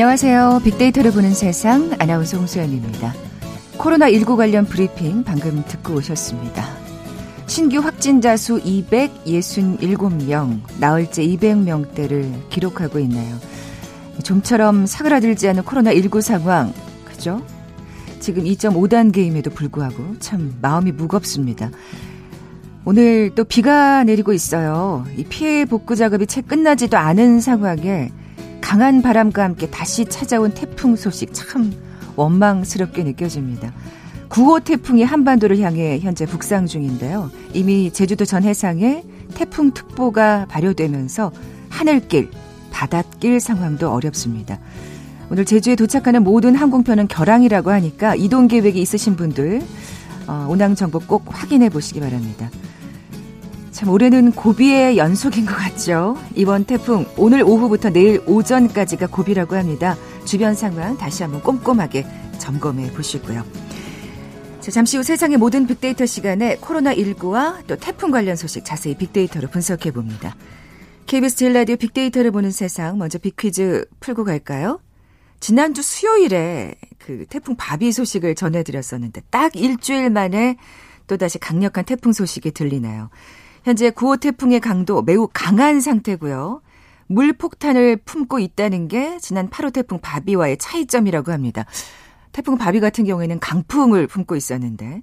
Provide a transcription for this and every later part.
안녕하세요. 빅데이터를 보는 세상 아나운서 홍수연입니다. 코로나19 관련 브리핑 방금 듣고 오셨습니다. 신규 확진자 수 267명, 나흘째 200명대를 기록하고 있네요. 좀처럼 사그라들지 않은 코로나19 상황, 그죠? 지금 2.5단계임에도 불구하고 참 마음이 무겁습니다. 오늘 또 비가 내리고 있어요. 이 피해 복구 작업이 채 끝나지도 않은 상황에 강한 바람과 함께 다시 찾아온 태풍 소식 참 원망스럽게 느껴집니다. 9호 태풍이 한반도를 향해 현재 북상 중인데요. 이미 제주도 전 해상에 태풍특보가 발효되면서 하늘길, 바닷길 상황도 어렵습니다. 오늘 제주에 도착하는 모든 항공편은 결항이라고 하니까 이동 계획이 있으신 분들 어, 운항 정보 꼭 확인해 보시기 바랍니다. 참 올해는 고비의 연속인 것 같죠. 이번 태풍 오늘 오후부터 내일 오전까지가 고비라고 합니다. 주변 상황 다시 한번 꼼꼼하게 점검해 보시고요. 자, 잠시 후 세상의 모든 빅데이터 시간에 코로나19와 또 태풍 관련 소식 자세히 빅데이터로 분석해 봅니다. KBS 제일 라디오 빅데이터를 보는 세상 먼저 빅퀴즈 풀고 갈까요? 지난주 수요일에 그 태풍 바비 소식을 전해드렸었는데 딱 일주일 만에 또다시 강력한 태풍 소식이 들리나요? 현재 9호 태풍의 강도 매우 강한 상태고요. 물폭탄을 품고 있다는 게 지난 8호 태풍 바비와의 차이점이라고 합니다. 태풍 바비 같은 경우에는 강풍을 품고 있었는데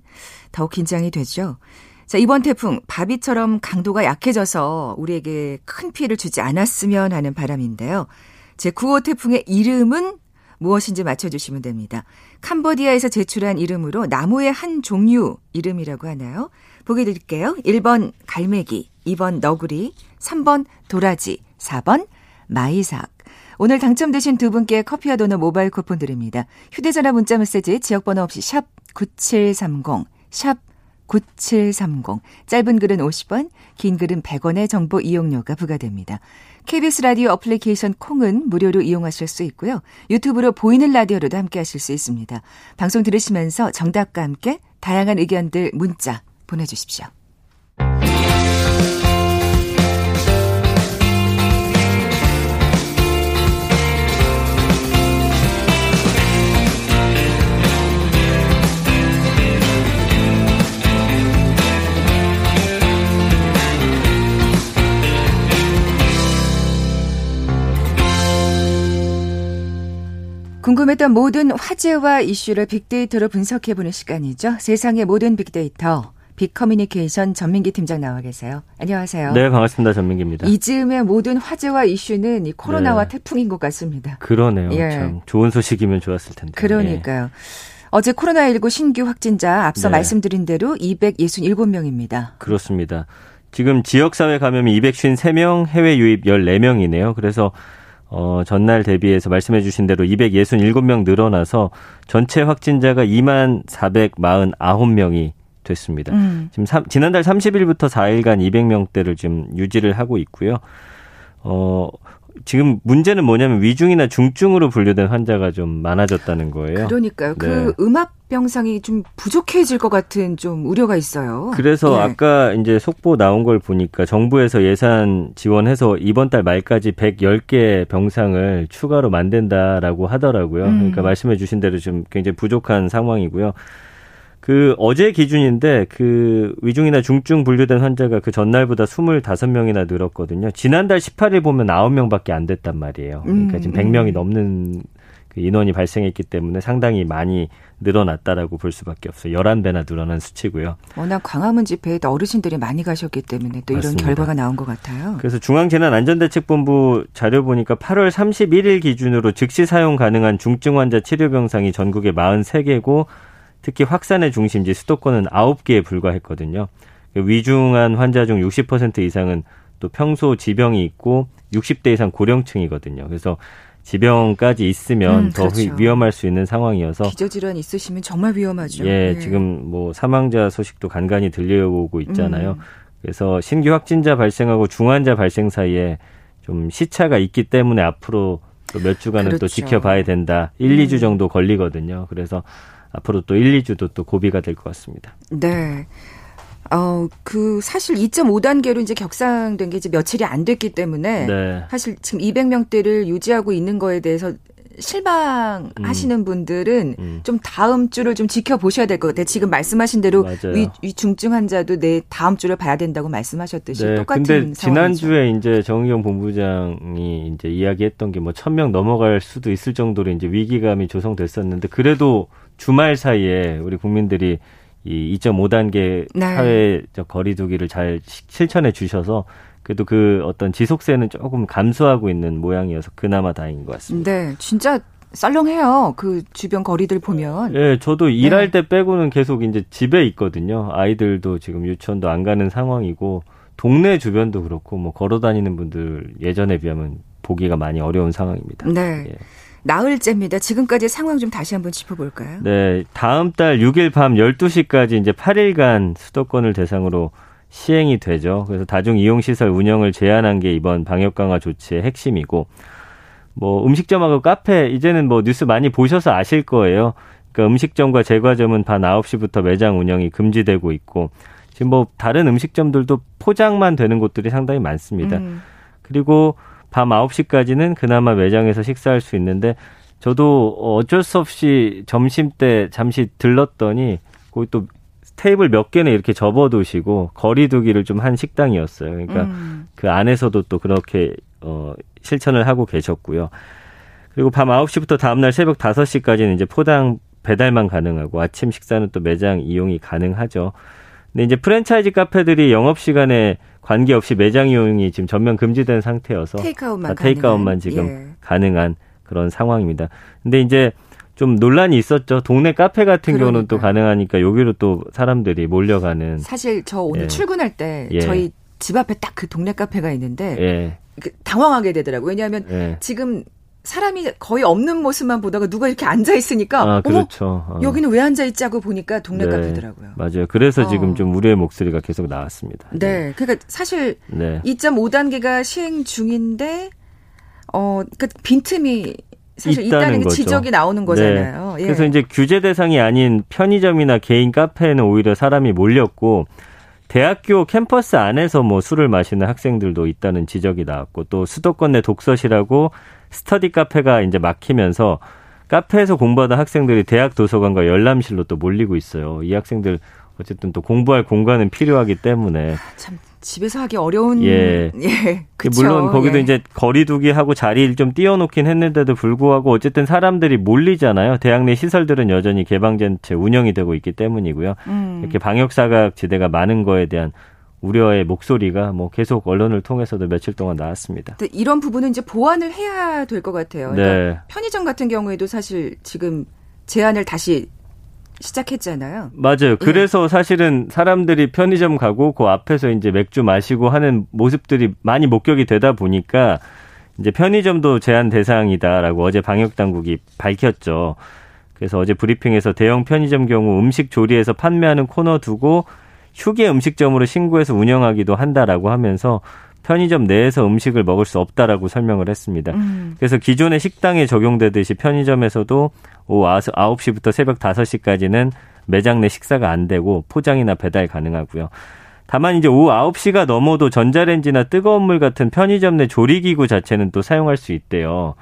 더욱 긴장이 되죠. 자, 이번 태풍 바비처럼 강도가 약해져서 우리에게 큰 피해를 주지 않았으면 하는 바람인데요. 제 9호 태풍의 이름은 무엇인지 맞춰주시면 됩니다. 캄보디아에서 제출한 이름으로 나무의 한 종류 이름이라고 하나요? 보기 드릴게요. 1번 갈매기, 2번 너구리, 3번 도라지, 4번 마이삭. 오늘 당첨되신 두 분께 커피와 도넛 모바일 쿠폰 드립니다. 휴대전화 문자 메시지 지역번호 없이 샵 9730, 샵 9730. 짧은 글은 50원, 긴 글은 100원의 정보 이용료가 부과됩니다. KBS 라디오 어플리케이션 콩은 무료로 이용하실 수 있고요. 유튜브로 보이는 라디오로도 함께 하실 수 있습니다. 방송 들으시면서 정답과 함께 다양한 의견들 문자 보내주십시오. 궁금했던 모든 화제와 이슈를 빅데이터로 분석해보는 시간이죠. 세상의 모든 빅데이터. 빅커뮤니케이션 전민기 팀장 나와 계세요. 안녕하세요. 네, 반갑습니다. 전민기입니다. 이즈음의 모든 화제와 이슈는 이 코로나와 네. 태풍인 것 같습니다. 그러네요. 예. 참 좋은 소식이면 좋았을 텐데. 그러니까요. 예. 어제 코로나19 신규 확진자 앞서 네. 말씀드린 대로 267명입니다. 그렇습니다. 지금 지역사회 감염이 253명, 해외 유입 14명이네요. 그래서 어, 전날 대비해서 말씀해 주신 대로 267명 늘어나서 전체 확진자가 2만 449명이 됐습니다. 음. 지금 3, 지난달 30일부터 4일간 200명대를 지금 유지를 하고 있고요. 어, 지금 문제는 뭐냐면 위중이나 중증으로 분류된 환자가 좀 많아졌다는 거예요. 그러니까요. 그 네. 그 음압 병상이 좀 부족해질 것 같은 좀 우려가 있어요. 그래서 예. 아까 이제 속보 나온 걸 보니까 정부에서 예산 지원해서 이번 달 말까지 110개 병상을 추가로 만든다라고 하더라고요. 음. 그러니까 말씀해 주신 대로 좀 굉장히 부족한 상황이고요. 그 어제 기준인데 그 위중이나 중증 분류된 환자가 그 전날보다 25명이나 늘었거든요. 지난달 18일 보면 9명밖에 안 됐단 말이에요. 그러니까 음, 지금 100명이 음. 넘는 그 인원이 발생했기 때문에 상당히 많이 늘어났다라고 볼 수밖에 없어요. 11배나 늘어난 수치고요. 워낙 광화문 집회에 어르신들이 많이 가셨기 때문에 또 맞습니다. 이런 결과가 나온 것 같아요. 그래서 중앙재난안전대책본부 자료 보니까 8월 31일 기준으로 즉시 사용 가능한 중증 환자 치료 병상이 전국에 43개고 특히 확산의 중심지 수도권은 9개에 불과했거든요. 위중한 환자 중 60% 이상은 또 평소 지병이 있고 60대 이상 고령층이거든요. 그래서 지병까지 있으면 음, 더 그렇죠. 위험할 수 있는 상황이어서 기저질환 있으시면 정말 위험하죠. 예, 네. 지금 뭐 사망자 소식도 간간히 들려오고 있잖아요. 음. 그래서 신규 확진자 발생하고 중환자 발생 사이에 좀 시차가 있기 때문에 앞으로 또 몇 주간은 그렇죠. 또 지켜봐야 된다. 1, 음. 2주 정도 걸리거든요. 그래서 앞으로 또 1, 2주도 또 고비가 될 것 같습니다. 네. 어, 그, 사실 2.5단계로 이제 격상된 게 이제 며칠이 안 됐기 때문에. 네. 사실 지금 200명대를 유지하고 있는 거에 대해서 실망하시는 음. 분들은 음. 좀 다음 주를 좀 지켜보셔야 될 것 같아요. 지금 말씀하신 대로 위, 위중증 환자도 내 다음 주를 봐야 된다고 말씀하셨듯이 네, 똑같은 근데 지난주에 이제 정의용 본부장이 이제 이야기했던 게 뭐 천 명 넘어갈 수도 있을 정도로 이제 위기감이 조성됐었는데 그래도 주말 사이에 우리 국민들이 이 2.5단계 네. 사회적 거리두기를 잘 실천해 주셔서 그래도 그 어떤 지속세는 조금 감소하고 있는 모양이어서 그나마 다행인 것 같습니다. 네, 진짜 썰렁해요. 그 주변 거리들 보면. 네, 저도 일할 네. 때 빼고는 계속 이제 집에 있거든요. 아이들도 지금 유치원도 안 가는 상황이고 동네 주변도 그렇고 뭐 걸어 다니는 분들 예전에 비하면 보기가 많이 어려운 상황입니다. 네. 예. 나흘째입니다. 지금까지 상황 좀 다시 한번 짚어볼까요? 네. 다음 달 6일 밤 12시까지 이제 8일간 수도권을 대상으로 시행이 되죠. 그래서 다중 이용 시설 운영을 제한한 게 이번 방역 강화 조치의 핵심이고 뭐 음식점하고 카페 이제는 뭐 뉴스 많이 보셔서 아실 거예요. 그러니까 음식점과 제과점은 밤 9시부터 매장 운영이 금지되고 있고 지금 뭐 다른 음식점들도 포장만 되는 곳들이 상당히 많습니다. 음. 그리고 밤 9시까지는 그나마 매장에서 식사할 수 있는데 저도 어쩔 수 없이 점심 때 잠시 들렀더니 거기 또 테이블 몇 개는 이렇게 접어두시고 거리두기를 좀 한 식당이었어요. 그러니까 음. 그 안에서도 또 그렇게 어 실천을 하고 계셨고요. 그리고 밤 9시부터 다음날 새벽 5시까지는 이제 포장 배달만 가능하고 아침 식사는 또 매장 이용이 가능하죠. 근데 이제 프랜차이즈 카페들이 영업 시간에 관계없이 매장 이용이 지금 전면 금지된 상태여서 테이크아웃만, 테이크아웃만 지금 예. 가능한 그런 상황입니다. 근데 이제 좀 논란이 있었죠. 동네 카페 같은 그러니까. 경우는 또 가능하니까 여기로 또 사람들이 몰려가는. 사실 저 오늘 예. 출근할 때 예. 저희 집 앞에 딱 그 동네 카페가 있는데 예. 그 당황하게 되더라고요. 왜냐하면 예. 지금 사람이 거의 없는 모습만 보다가 누가 이렇게 앉아 있으니까 아, 그렇죠. 어. 여기는 왜 앉아 있지 하고 보니까 동네 네. 카페더라고요. 맞아요. 그래서 어. 지금 좀 우려의 목소리가 계속 나왔습니다. 네. 네. 그러니까 사실 네. 2.5단계가 시행 중인데 어 그러니까 빈틈이 사실 있다는, 있다는 지적이 나오는 네. 거잖아요. 네. 예. 그래서 이제 규제 대상이 아닌 편의점이나 개인 카페에는 오히려 사람이 몰렸고 대학교 캠퍼스 안에서 뭐 술을 마시는 학생들도 있다는 지적이 나왔고 또 수도권 내 독서실하고 스터디 카페가 이제 막히면서 카페에서 공부하던 학생들이 대학 도서관과 열람실로 또 몰리고 있어요. 이 학생들 어쨌든 또 공부할 공간은 필요하기 때문에 참 집에서 하기 어려운 예, 예 그쵸? 물론 거기도 예. 이제 거리두기 하고 자리를 좀 띄워놓긴 했는데도 불구하고 어쨌든 사람들이 몰리잖아요. 대학 내 시설들은 여전히 개방된 채 운영이 되고 있기 때문이고요. 음. 이렇게 방역 사각 지대가 많은 거에 대한 우려의 목소리가 뭐 계속 언론을 통해서도 며칠 동안 나왔습니다. 이런 부분은 이제 보완을 해야 될 것 같아요. 그러니까 네. 편의점 같은 경우에도 사실 지금 제한을 다시 시작했잖아요. 맞아요. 예. 그래서 예. 사실은 사람들이 편의점 가고 그 앞에서 이제 맥주 마시고 하는 모습들이 많이 목격이 되다 보니까 이제 편의점도 제한 대상이다라고 어제 방역 당국이 밝혔죠. 그래서 어제 브리핑에서 대형 편의점 경우 음식 조리해서 판매하는 코너 두고 휴게 음식점으로 신고해서 운영하기도 한다라고 하면서 편의점 내에서 음식을 먹을 수 없다라고 설명을 했습니다. 음. 그래서 기존의 식당에 적용되듯이 편의점에서도 오후 9시부터 새벽 5시까지는 매장 내 식사가 안 되고 포장이나 배달 가능하고요. 다만 이제 오후 9시가 넘어도 전자레인지나 뜨거운 물 같은 편의점 내 조리기구 자체는 또 사용할 수 있대요.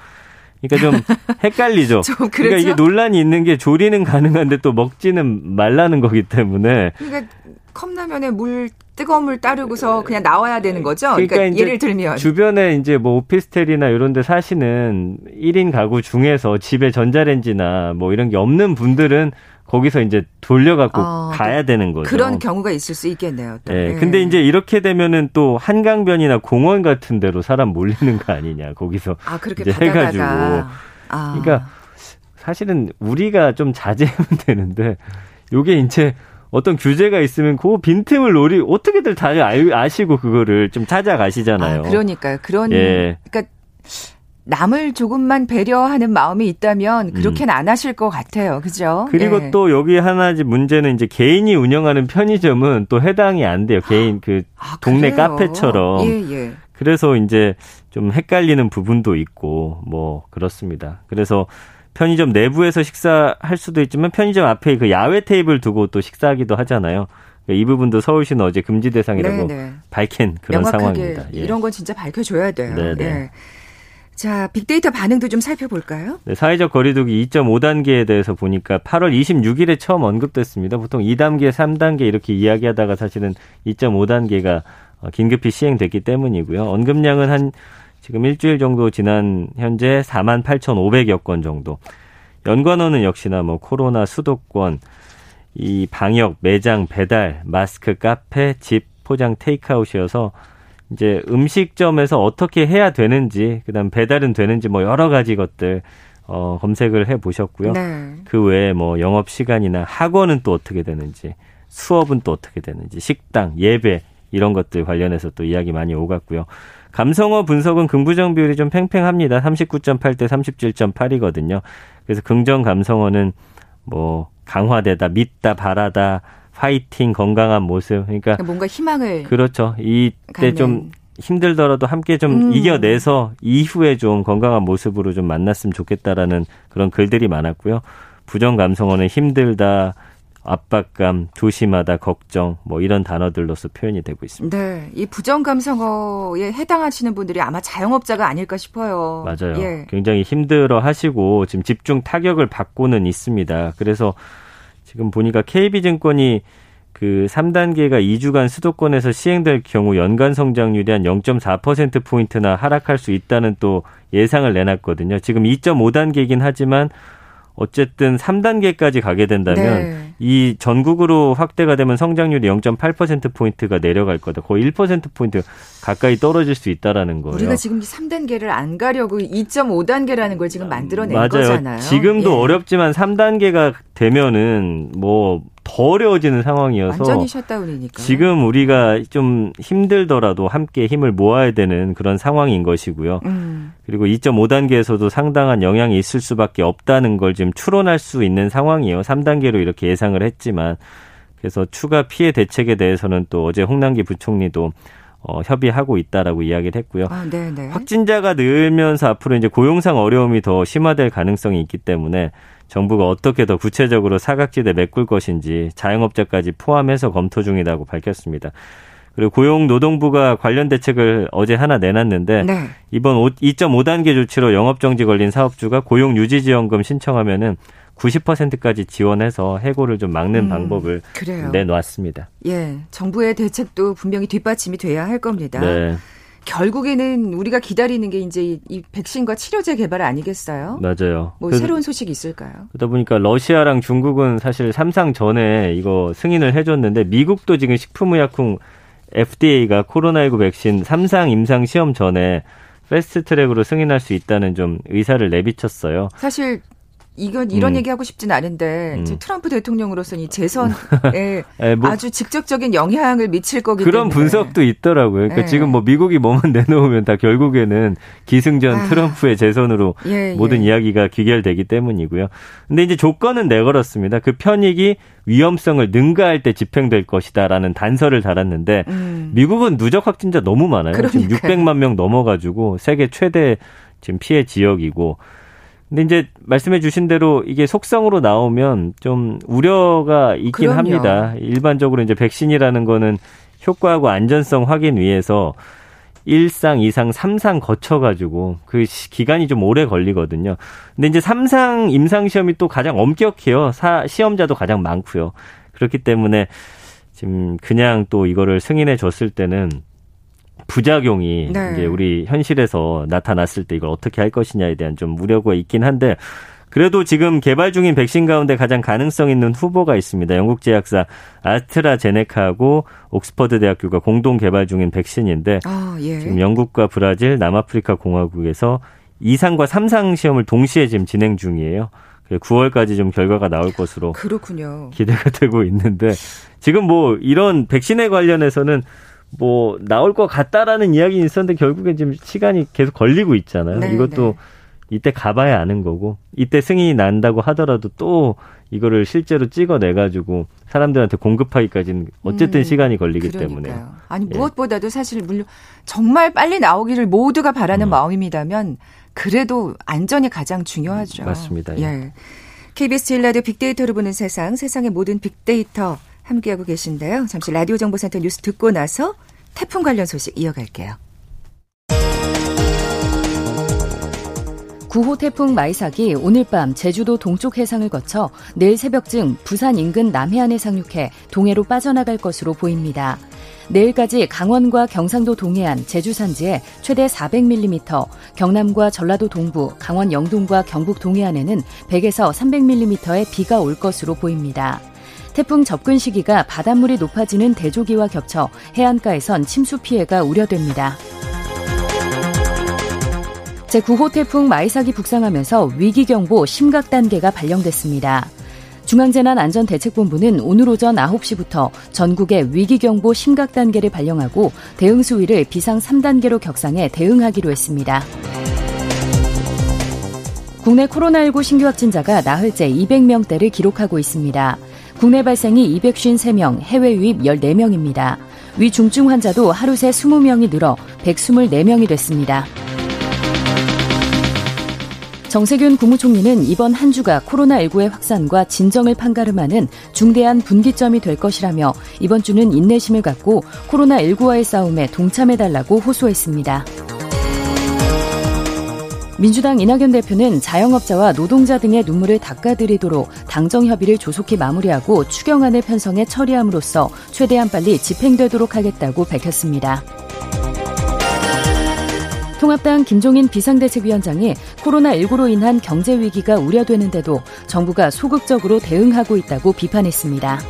그러니까 좀 헷갈리죠. 좀 그러니까 이게 논란이 있는 게 조리는 가능한데 또 먹지는 말라는 거기 때문에. 그러니까 컵라면에 물 뜨거운 물 따르고서 그냥 나와야 되는 거죠. 그러니까, 그러니까 예를 들면 주변에 이제 뭐 오피스텔이나 이런 데 사시는 1인 가구 중에서 집에 전자레인지나 뭐 이런 게 없는 분들은 거기서 이제 돌려갖고 어, 가야 되는 거죠. 그런 경우가 있을 수 있겠네요. 또. 네. 네. 근데 이제 이렇게 되면은 또 한강변이나 공원 같은 데로 사람 몰리는 거 아니냐. 거기서 아 그렇게 이제 해가지고. 아. 그러니까 사실은 우리가 좀 자제하면 되는데 요게 이제 어떤 규제가 있으면 그 빈틈을 노리 어떻게들 다 아시고 그거를 좀 찾아가시잖아요. 아, 그러니까요. 그런 예. 그러니까 남을 조금만 배려하는 마음이 있다면 그렇게는 음. 안 하실 것 같아요. 그죠? 그리고 예. 또 여기 하나지 문제는 이제 개인이 운영하는 편의점은 또 해당이 안 돼요. 개인 그 아, 동네 그래요? 카페처럼. 예, 예. 그래서 이제 좀 헷갈리는 부분도 있고 뭐 그렇습니다. 그래서 편의점 내부에서 식사할 수도 있지만 편의점 앞에 그 야외 테이블 두고 또 식사하기도 하잖아요. 이 부분도 서울시는 어제 금지 대상이라고 네네. 네. 밝힌 그런 상황입니다. 예. 이런 건 진짜 밝혀줘야 돼요. 네. 네. 자, 빅데이터 반응도 좀 살펴볼까요? 네, 사회적 거리두기 2.5단계에 대해서 보니까 8월 26일에 처음 언급됐습니다. 보통 2단계, 3단계 이렇게 이야기하다가 사실은 2.5단계가 어, 긴급히 시행됐기 때문이고요. 언급량은 한 지금 일주일 정도 지난 현재 4만 8,500여 건 정도. 연관어는 역시나 뭐 코로나 수도권, 이 방역, 매장, 배달, 마스크, 카페, 집, 포장, 테이크아웃이어서 이제 음식점에서 어떻게 해야 되는지, 그다음 배달은 되는지 뭐 여러 가지 것들 어, 검색을 해 보셨고요. 네. 그 외에 뭐 영업 시간이나 학원은 또 어떻게 되는지, 수업은 또 어떻게 되는지, 식당, 예배 이런 것들 관련해서 또 이야기 많이 오갔고요. 감성어 분석은 긍부정 비율이 좀 팽팽합니다. 39.8 대 37.8이거든요. 그래서 긍정 감성어는 뭐 강화되다, 믿다, 바라다, 파이팅, 건강한 모습. 그러니까 뭔가 희망을 그렇죠. 이때 좀 힘들더라도 함께 좀 음. 이겨내서 이후에 좀 건강한 모습으로 좀 만났으면 좋겠다라는 그런 글들이 많았고요. 부정 감성어는 힘들다, 압박감, 조심하다, 걱정 뭐 이런 단어들로서 표현이 되고 있습니다. 네, 이 부정 감성어에 해당하시는 분들이 아마 자영업자가 아닐까 싶어요. 맞아요. 예. 굉장히 힘들어 하시고 지금 집중 타격을 받고는 있습니다. 그래서 지금 보니까 KB증권이 그 3단계가 2주간 수도권에서 시행될 경우 연간 성장률이 한 0.4%포인트나 하락할 수 있다는 또 예상을 내놨거든요. 지금 2.5단계이긴 하지만 어쨌든 3단계까지 가게 된다면 네. 이 전국으로 확대가 되면 성장률이 0.8% 포인트가 내려갈 거다. 거의 1% 포인트 가까이 떨어질 수 있다라는 거예요. 우리가 지금 3단계를 안 가려고 2.5단계라는 걸 지금 만들어낸 맞아요. 거잖아요. 지금도 예. 어렵지만 3단계가 되면은 뭐 더 어려워지는 상황이어서 완전히 셧다운이니까. 지금 우리가 좀 힘들더라도 함께 힘을 모아야 되는 그런 상황인 것이고요. 음. 그리고 2.5단계에서도 상당한 영향이 있을 수밖에 없다는 걸 지금 추론할 수 있는 상황이에요. 3단계로 이렇게 예상을 했지만 그래서 추가 피해 대책에 대해서는 또 어제 홍남기 부총리도 어, 협의하고 있다라고 이야기를 했고요. 아, 확진자가 늘면서 앞으로 이제 고용상 어려움이 더 심화될 가능성이 있기 때문에 정부가 어떻게 더 구체적으로 사각지대 메꿀 것인지 자영업자까지 포함해서 검토 중이라고 밝혔습니다. 그리고 고용노동부가 관련 대책을 어제 하나 내놨는데 네. 이번 2.5단계 조치로 영업정지 걸린 사업주가 고용유지지원금 신청하면은 90%까지 지원해서 해고를 좀 막는 음, 방법을 그래요. 내놓았습니다. 예, 정부의 대책도 분명히 뒷받침이 돼야 할 겁니다. 네. 결국에는 우리가 기다리는 게 이제 이 백신과 치료제 개발 아니겠어요? 맞아요. 뭐 새로운 소식이 있을까요? 그러다 보니까 러시아랑 중국은 사실 삼상 전에 이거 승인을 해줬는데 미국도 지금 식품의약품 FDA가 코로나19 백신 삼상 임상 시험 전에 패스트 트랙으로 승인할 수 있다는 좀 의사를 내비쳤어요. 사실 이건 이런 음. 얘기하고 싶진 않은데 음. 트럼프 대통령으로서는 이 재선에 네, 뭐 아주 직접적인 영향을 미칠 거기 그런 때문에 분석도 있더라고요. 그러니까 네. 지금 뭐 미국이 뭐만 내놓으면 다 결국에는 기승전 아. 트럼프의 재선으로 예, 예. 모든 예. 이야기가 귀결되기 때문이고요. 근데 이제 조건은 내걸었습니다. 그 편익이 위험성을 능가할 때 집행될 것이다라는 단서를 달았는데 음. 미국은 누적 확진자 너무 많아요. 그러니까요. 지금 600만 명 넘어가지고 세계 최대 지금 피해 지역이고 근데 이제 말씀해 주신 대로 이게 속성으로 나오면 좀 우려가 있긴 그럼요. 합니다. 일반적으로 이제 백신이라는 거는 효과하고 안전성 확인 위해서 1상, 2상, 3상 거쳐가지고 그 기간이 좀 오래 걸리거든요. 근데 이제 3상 임상시험이 또 가장 엄격해요. 사, 시험자도 가장 많고요. 그렇기 때문에 지금 그냥 또 이거를 승인해 줬을 때는 부작용이 네. 이제 우리 현실에서 나타났을 때 이걸 어떻게 할 것이냐에 대한 좀 우려가 있긴 한데 그래도 지금 개발 중인 백신 가운데 가장 가능성 있는 후보가 있습니다. 영국 제약사 아스트라제네카하고 옥스퍼드 대학교가 공동 개발 중인 백신인데 아, 예. 지금 영국과 브라질, 남아프리카 공화국에서 2상과 3상 시험을 동시에 지금 진행 중이에요. 9월까지 좀 결과가 나올 것으로 그렇군요. 기대가 되고 있는데 지금 뭐 이런 백신에 관련해서는 뭐 나올 것 같다라는 이야기는 있었는데 결국엔 지금 시간이 계속 걸리고 있잖아요. 네, 이것도 네. 이때 가봐야 아는 거고 이때 승인이 난다고 하더라도 또 이거를 실제로 찍어내 가지고 사람들한테 공급하기까지는 어쨌든 음, 시간이 걸리기 그러니까요. 때문에 아니 예. 무엇보다도 사실 물론 정말 빨리 나오기를 모두가 바라는 음. 마음입니다면 그래도 안전이 가장 중요하죠. 맞습니다. 예. KBS 제일라디오 빅데이터를 보는 세상, 세상의 모든 빅데이터 함께하고 계신데요. 잠시 라디오 정보센터 뉴스 듣고 나서 태풍 관련 소식 이어갈게요. 제9호 태풍 마이삭이 오늘 밤 제주도 동쪽 해상을 거쳐 내일 새벽쯤 부산 인근 남해안에 상륙해 동해로 빠져나갈 것으로 보입니다. 내일까지 강원과 경상도 동해안, 제주 산지에 최대 400mm, 경남과 전라도 동부, 강원 영동과 경북 동해안에는 100에서 300mm의 비가 올 것으로 보입니다. 태풍 접근 시기가 바닷물이 높아지는 대조기와 겹쳐 해안가에선 침수 피해가 우려됩니다. 제9호 태풍 마이삭이 북상하면서 위기경보 심각 단계가 발령됐습니다. 중앙재난안전대책본부는 오늘 오전 9시부터 전국에 위기경보 심각 단계를 발령하고 대응 수위를 비상 3단계로 격상해 대응하기로 했습니다. 국내 코로나19 신규 확진자가 나흘째 200명대를 기록하고 있습니다. 국내 발생이 253명, 해외 유입 14명입니다. 위중증 환자도 하루 새 20명이 늘어 124명이 됐습니다. 정세균 국무총리는 이번 한 주가 코로나19의 확산과 진정을 판가름하는 중대한 분기점이 될 것이라며 이번 주는 인내심을 갖고 코로나19와의 싸움에 동참해달라고 호소했습니다. 민주당 이낙연 대표는 자영업자와 노동자 등의 눈물을 닦아드리도록 당정 협의를 조속히 마무리하고 추경안을 편성해 처리함으로써 최대한 빨리 집행되도록 하겠다고 밝혔습니다. 통합당 김종인 비상대책위원장이 코로나19로 인한 경제 위기가 우려되는데도 정부가 소극적으로 대응하고 있다고 비판했습니다.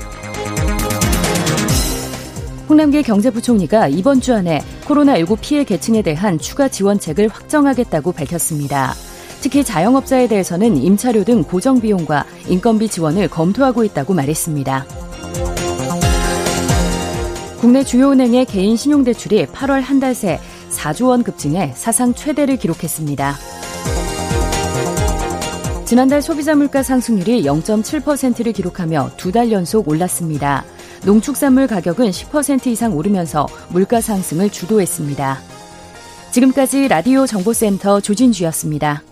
홍남기 경제부총리가 이번 주 안에 코로나19 피해 계층에 대한 추가 지원책을 확정하겠다고 밝혔습니다. 특히 자영업자에 대해서는 임차료 등 고정 비용과 인건비 지원을 검토하고 있다고 말했습니다. 국내 주요 은행의 개인 신용대출이 8월 한 달 새 4조 원 급증해 사상 최대를 기록했습니다. 지난달 소비자 물가 상승률이 0.7%를 기록하며 두 달 연속 올랐습니다. 농축산물 가격은 10% 이상 오르면서 물가 상승을 주도했습니다. 지금까지 라디오 정보센터 조진주였습니다.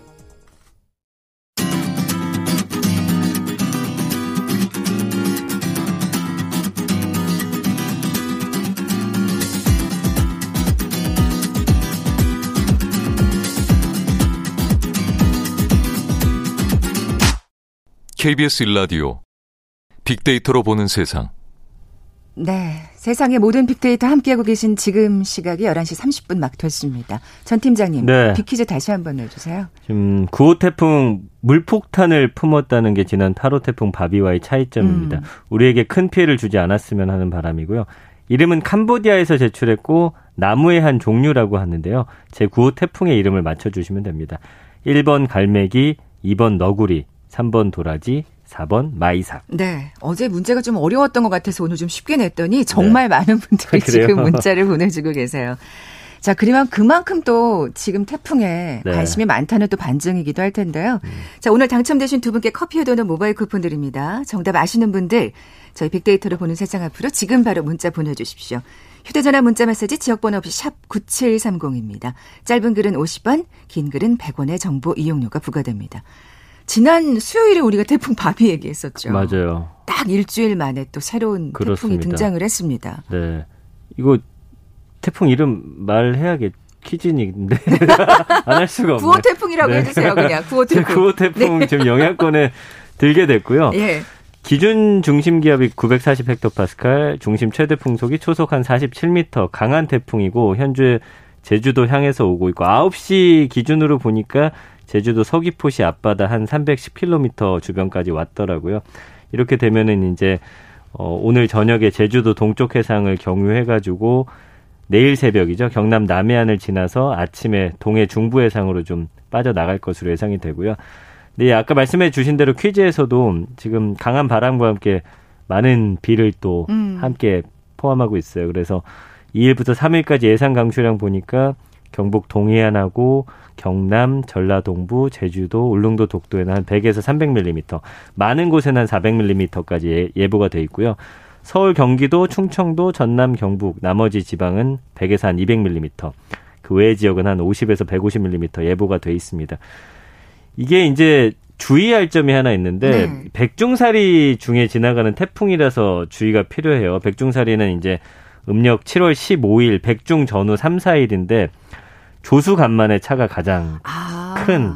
KBS 일라디오 빅데이터로 보는 세상. 네. 세상의 모든 빅데이터 함께하고 계신 지금 시각이 11시 30분 막 됐습니다. 전 팀장님, 네. 빅퀴즈 다시 한번 내주세요. 지금 9호 태풍 물폭탄을 품었다는 게 지난 8호 태풍 바비와의 차이점입니다. 음. 우리에게 큰 피해를 주지 않았으면 하는 바람이고요. 이름은 캄보디아에서 제출했고 나무의 한 종류라고 하는데요. 제 9호 태풍의 이름을 맞춰주시면 됩니다. 1번 갈매기, 2번 너구리, 3번 도라지, 4번 마이삭. 네. 어제 문제가 좀 어려웠던 것 같아서 오늘 좀 쉽게 냈더니 정말 네. 많은 분들이 아, 지금 문자를 보내주고 계세요. 자, 그러면 그만큼 또 지금 태풍에 네. 관심이 많다는 또 반증이기도 할 텐데요. 음. 자, 오늘 당첨되신 두 분께 커피에 도는 모바일 쿠폰 드립니다. 정답 아시는 분들 저희 빅데이터를 보는 세상 앞으로 지금 바로 문자 보내주십시오. 휴대전화 문자 메시지 지역번호 없이 샵 9730입니다. 짧은 글은 50원, 긴 글은 100원의 정보 이용료가 부과됩니다. 지난 수요일에 우리가 태풍 바비 얘기했었죠. 맞아요. 딱 일주일 만에 또 새로운 그렇습니다. 태풍이 등장을 했습니다. 네. 이거 태풍 이름 말해야겠 퀴즈인데 안 할 수가 없네. 구호 태풍이라고 네. 해주세요, 그냥 구호 태풍. 구호 태풍 네. 지금 영향권에 들게 됐고요. 예. 기준 중심 기압이 940 헥토파스칼, 중심 최대 풍속이 초속 한 47m, 강한 태풍이고 현재 제주도 향해서 오고 있고 9시 기준으로 보니까 제주도 서귀포시 앞바다 한 310km 주변까지 왔더라고요. 이렇게 되면은 이제 어, 오늘 저녁에 제주도 동쪽 해상을 경유해가지고 내일 새벽이죠. 경남 남해안을 지나서 아침에 동해 중부 해상으로 좀 빠져나갈 것으로 예상이 되고요. 네, 아까 말씀해 주신 대로 퀴즈에서도 지금 강한 바람과 함께 많은 비를 또 음. 함께 포함하고 있어요. 그래서 2일부터 3일까지 예상 강수량 보니까 경북 동해안하고 경남, 전라동부, 제주도, 울릉도, 독도에는 한 100에서 300mm, 많은 곳에는 한 400mm까지 예, 보가 돼 있고요. 서울, 경기도, 충청도, 전남, 경북, 나머지 지방은 100에서 한 200mm, 그외 지역은 한 50에서 150mm 예보가 돼 있습니다. 이게 이제 주의할 점이 하나 있는데 네. 백중사리 중에 지나가는 태풍이라서 주의가 필요해요. 백중사리는 이제 음력 7월 15일 백중 전후 3, 4일인데 조수 간만에 차가 가장 아. 큰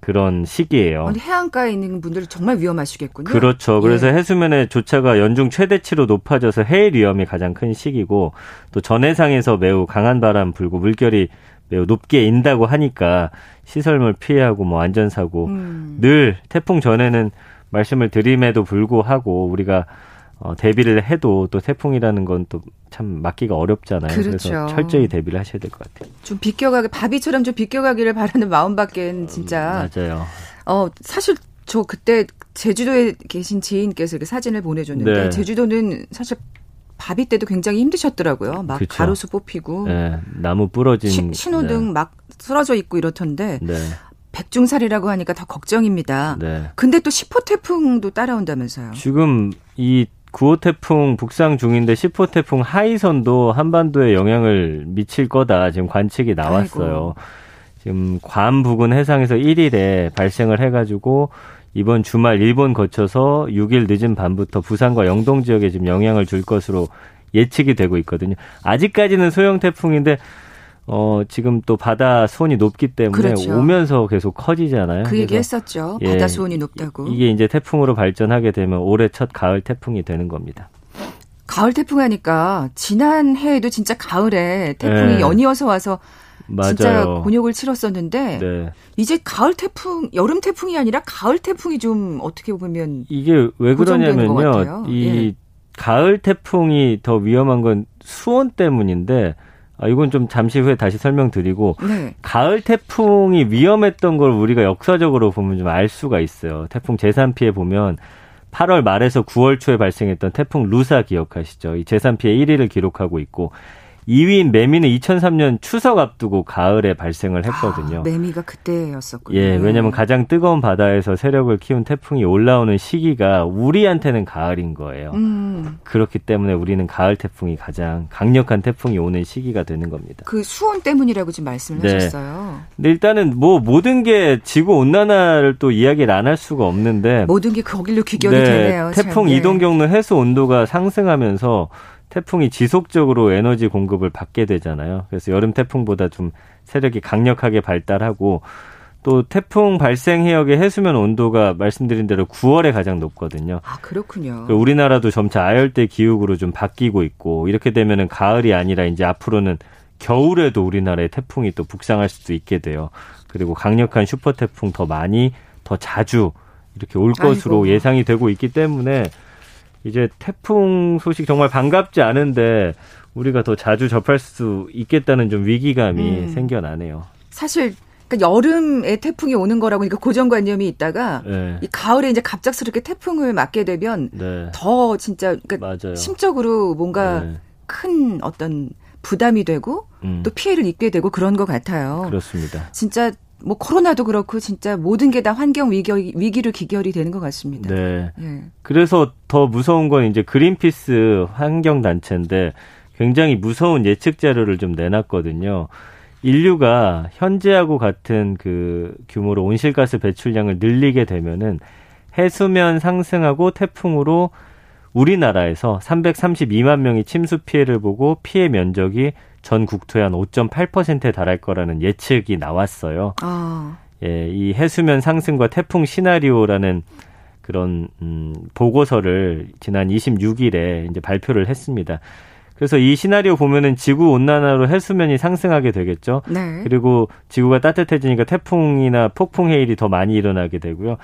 그런 시기예요. 아니, 해안가에 있는 분들 정말 위험하시겠군요. 그렇죠. 그래서 예. 해수면의 조차가 연중 최대치로 높아져서 해일 위험이 가장 큰 시기고 또 전해상에서 매우 강한 바람 불고 물결이 매우 높게 인다고 하니까 시설물 피해하고 뭐 안전사고 음. 늘 태풍 전에는 말씀을 드림에도 불구하고 우리가 어, 대비를 해도 또 태풍이라는 건 또 참 막기가 어렵잖아요. 그렇죠. 래서 철저히 대비를 하셔야 될 것 같아요. 좀 비껴가게 바비처럼 좀 비껴가기를 바라는 마음밖엔 진짜 맞아요. 어 사실 저 그때 제주도에 계신 지인께서 이렇게 사진을 보내줬는데 네. 제주도는 사실 바비 때도 굉장히 힘드셨더라고요. 막 그쵸. 가로수 뽑히고 네, 나무 부러진 시- 신호등 막 쓰러져 있고 이렇던데 네. 네. 백중살이라고 하니까 더 걱정입니다. 네. 근데 또 10호 태풍도 따라온다면서요. 지금 이 9호 태풍 북상 중인데 10호 태풍 하이선도 한반도에 영향을 미칠 거다. 지금 관측이 나왔어요. 아이고. 지금 괌 부근 해상에서 1일에 발생을 해가지고 이번 주말 일본 거쳐서 6일 늦은 밤부터 부산과 영동 지역에 지금 영향을 줄 것으로 예측이 되고 있거든요. 아직까지는 소형 태풍인데 어 지금 또 바다 수온이 높기 때문에 그렇죠. 오면서 계속 커지잖아요. 그 얘기 했었죠. 예, 바다 수온이 높다고. 이게 이제 태풍으로 발전하게 되면 올해 첫 가을 태풍이 되는 겁니다. 가을 태풍 하니까 지난 해에도 진짜 가을에 태풍이 네. 연이어서 와서 진짜 맞아요. 곤욕을 치렀었는데 네. 이제 가을 태풍, 여름 태풍이 아니라 가을 태풍이 좀 어떻게 보면 이게 왜. 그러냐면요. 이 예. 가을 태풍이 더 위험한 건 수온 때문인데 아, 이건 좀 잠시 후에 다시 설명드리고 네. 가을 태풍이 위험했던 걸 우리가 역사적으로 보면 좀 알 수가 있어요. 태풍 재산 피해 보면 8월 말에서 9월 초에 발생했던 태풍 루사 기억하시죠? 이 재산 피해 1위를 기록하고 있고 2위인 매미는 2003년 추석 앞두고 가을에 발생을 했거든요. 아, 매미가 그때였었군요. 예, 왜냐하면 가장 뜨거운 바다에서 세력을 키운 태풍이 올라오는 시기가 우리한테는 가을인 거예요. 음, 그렇기 때문에 우리는 가을 태풍이 가장 강력한 태풍이 오는 시기가 되는 겁니다. 그 수온 때문이라고 지금 말씀을 네. 하셨어요. 근데 일단은 뭐 모든 게 지구 온난화를 또 이야기를 안 할 수가 없는데 모든 게 거길로 귀결이 네, 되네요. 참. 태풍 예. 이동 경로 해수 온도가 상승하면서 태풍이 지속적으로 에너지 공급을 받게 되잖아요. 그래서 여름 태풍보다 좀 세력이 강력하게 발달하고 또 태풍 발생 해역의 해수면 온도가 말씀드린 대로 9월에 가장 높거든요. 아 그렇군요. 그 우리나라도 점차 아열대 기후로 좀 바뀌고 있고 이렇게 되면은 가을이 아니라 이제 앞으로는 겨울에도 우리나라에 태풍이 또 북상할 수도 있게 돼요. 그리고 강력한 슈퍼 태풍 더 많이 더 자주 이렇게 올 것으로 아이고. 예상이 되고 있기 때문에 이제 태풍 소식 정말 반갑지 않은데 우리가 더 자주 접할 수 있겠다는 좀 위기감이 음. 생겨나네요. 사실 그러니까 여름에 태풍이 오는 거라고 그러니까 고정관념이 있다가 네. 이 가을에 이제 갑작스럽게 태풍을 맞게 되면 네. 더 진짜 그러니까. 심적으로 뭔가 네. 큰 어떤 부담이 되고 음, 또 피해를 입게 되고 그런 것 같아요. 그렇습니다. 진짜 뭐 코로나도 그렇고 진짜 모든 게 다 환경 위기 위기로 기결이 되는 것 같습니다. 네. 예. 그래서 더 무서운 건 이제 그린피스 환경 단체인데 굉장히 무서운 예측 자료를 좀 내놨거든요. 인류가 현재하고 같은 그 규모로 온실가스 배출량을 늘리게 되면은 해수면 상승하고 태풍으로 우리나라에서 332만 명이 침수 피해를 보고 피해 면적이 전 국토의 한 5.8%에 달할 거라는 예측이 나왔어요. 아, 예, 이 해수면 상승과 태풍 시나리오라는 그런 음, 보고서를 지난 26일에 이제 발표를 했습니다. 그래서 이 시나리오 보면은 지구 온난화로 해수면이 상승하게 되겠죠. 네. 그리고 지구가 따뜻해지니까 태풍이나 폭풍 해일이 더 많이 일어나게 되고요.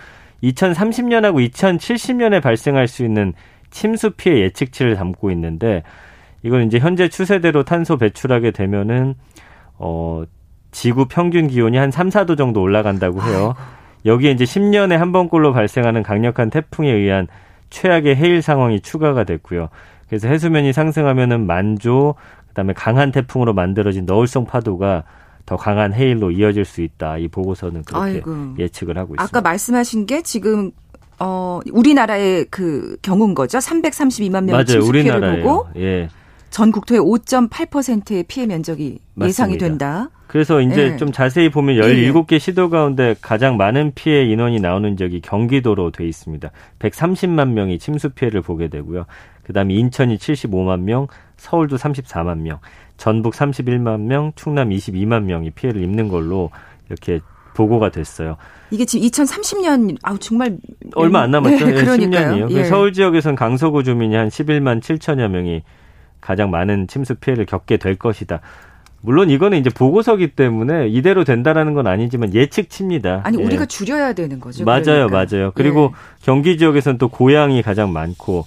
2030년하고 2070년에 발생할 수 있는 침수 피해 예측치를 담고 있는데 이건 이제 현재 추세대로 탄소 배출하게 되면은 어 지구 평균 기온이 한 3, 4도 정도 올라간다고 해요. 여기에 이제 10년에 한 번꼴로 발생하는 강력한 태풍에 의한 최악의 해일 상황이 추가가 됐고요. 그래서 해수면이 상승하면은 만조 그다음에 강한 태풍으로 만들어진 너울성 파도가 더 강한 해일로 이어질 수 있다. 이 보고서는 그렇게 아이고. 예측을 하고 있습니다. 아까 말씀하신 게 지금 어 우리나라의 그 경우인 거죠. 332만 명 우리나라예요. 보고 예. 전 국토의 5.8%의 피해 면적이 예상이 맞습니다. 된다. 그래서 이제 예. 좀 자세히 보면 예. 17개 시도 가운데 가장 많은 피해 인원이 나오는 지역이 경기도로 돼 있습니다. 130만 명이 침수 피해를 보게 되고요. 그다음에 인천이 75만 명, 서울도 34만 명, 전북 31만 명, 충남 22만 명이 피해를 입는 걸로 이렇게 보고가 됐어요. 이게 지금 2030년 아우 정말 얼마 안 남았죠. 네, 그러니까요. 10년이에요. 예. 서울 지역에서는 강서구 주민이 한 11만 7천여 명이 가장 많은 침수 피해를 겪게 될 것이다. 물론 이거는 이제 보고서기 때문에 이대로 된다라는 건 아니지만 예측치입니다. 아니 예. 우리가 줄여야 되는 거죠. 맞아요, 그러니까. 맞아요. 그리고 예. 경기 지역에서는 또 고향이 가장 많고,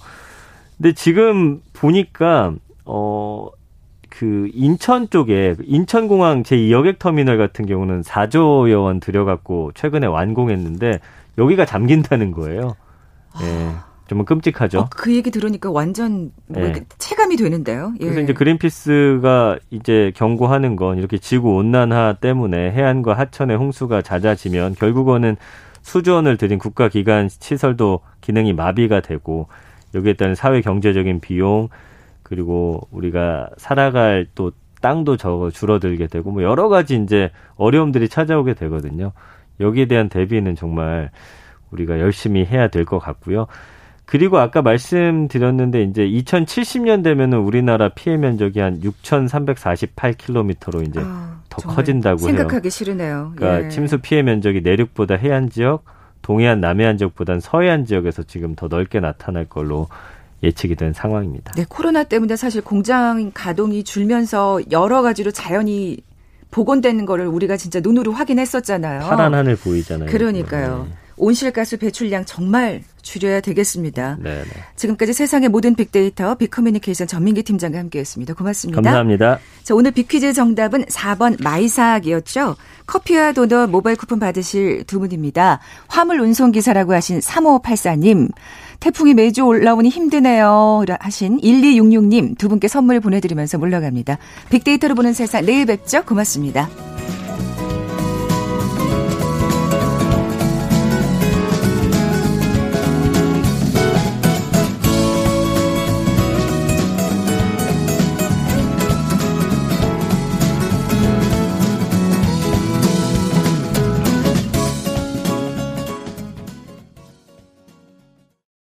근데 지금 보니까 어. 그 인천 쪽에 인천공항 제2여객 터미널 같은 경우는 4조여 원 들여갖고 최근에 완공했는데 여기가 잠긴다는 거예요. 예. 좀 끔찍하죠. 어, 그 얘기 들으니까 완전 뭐 예. 체감이 되는데요. 예. 그래서 이제 그린피스가 이제 경고하는 건 이렇게 지구 온난화 때문에 해안과 하천의 홍수가 잦아지면 결국은 수조원을 들인 국가기관 시설도 기능이 마비가 되고 여기에 따른 사회 경제적인 비용 그리고 우리가 살아갈 또 땅도 저 줄어들게 되고 뭐 여러 가지 이제 어려움들이 찾아오게 되거든요. 여기에 대한 대비는 정말 우리가 열심히 해야 될 것 같고요. 그리고 아까 말씀드렸는데 이제 2070년 되면은 우리나라 피해 면적이 한 6,348km로 이제 아, 더 커진다고 해요. 생각하기 싫으네요. 그러니까 예. 침수 피해 면적이 내륙보다 해안 지역, 동해안, 남해안 지역보다는 서해안 지역에서 지금 더 넓게 나타날 걸로 예측이 된 상황입니다. 네, 코로나 때문에 사실 공장 가동이 줄면서 여러 가지로 자연이 복원되는 거를 우리가 진짜 눈으로 확인했었잖아요. 파란 하늘 보이잖아요. 그러니까요. 온실가스 배출량 정말 줄여야 되겠습니다. 네, 네. 지금까지 세상의 모든 빅데이터 빅커뮤니케이션 전민기 팀장과 함께했습니다. 고맙습니다. 감사합니다. 자, 오늘 빅퀴즈 정답은 4번 마이삭이었죠. 커피와 도넛 모바일 쿠폰 받으실 두 분입니다. 화물 운송 기사라고 하신 3584님. 태풍이 매주 올라오니 힘드네요. 하신 1266님 두 분께 선물 보내드리면서 물러갑니다. 빅데이터로 보는 세상 내일 뵙죠. 고맙습니다.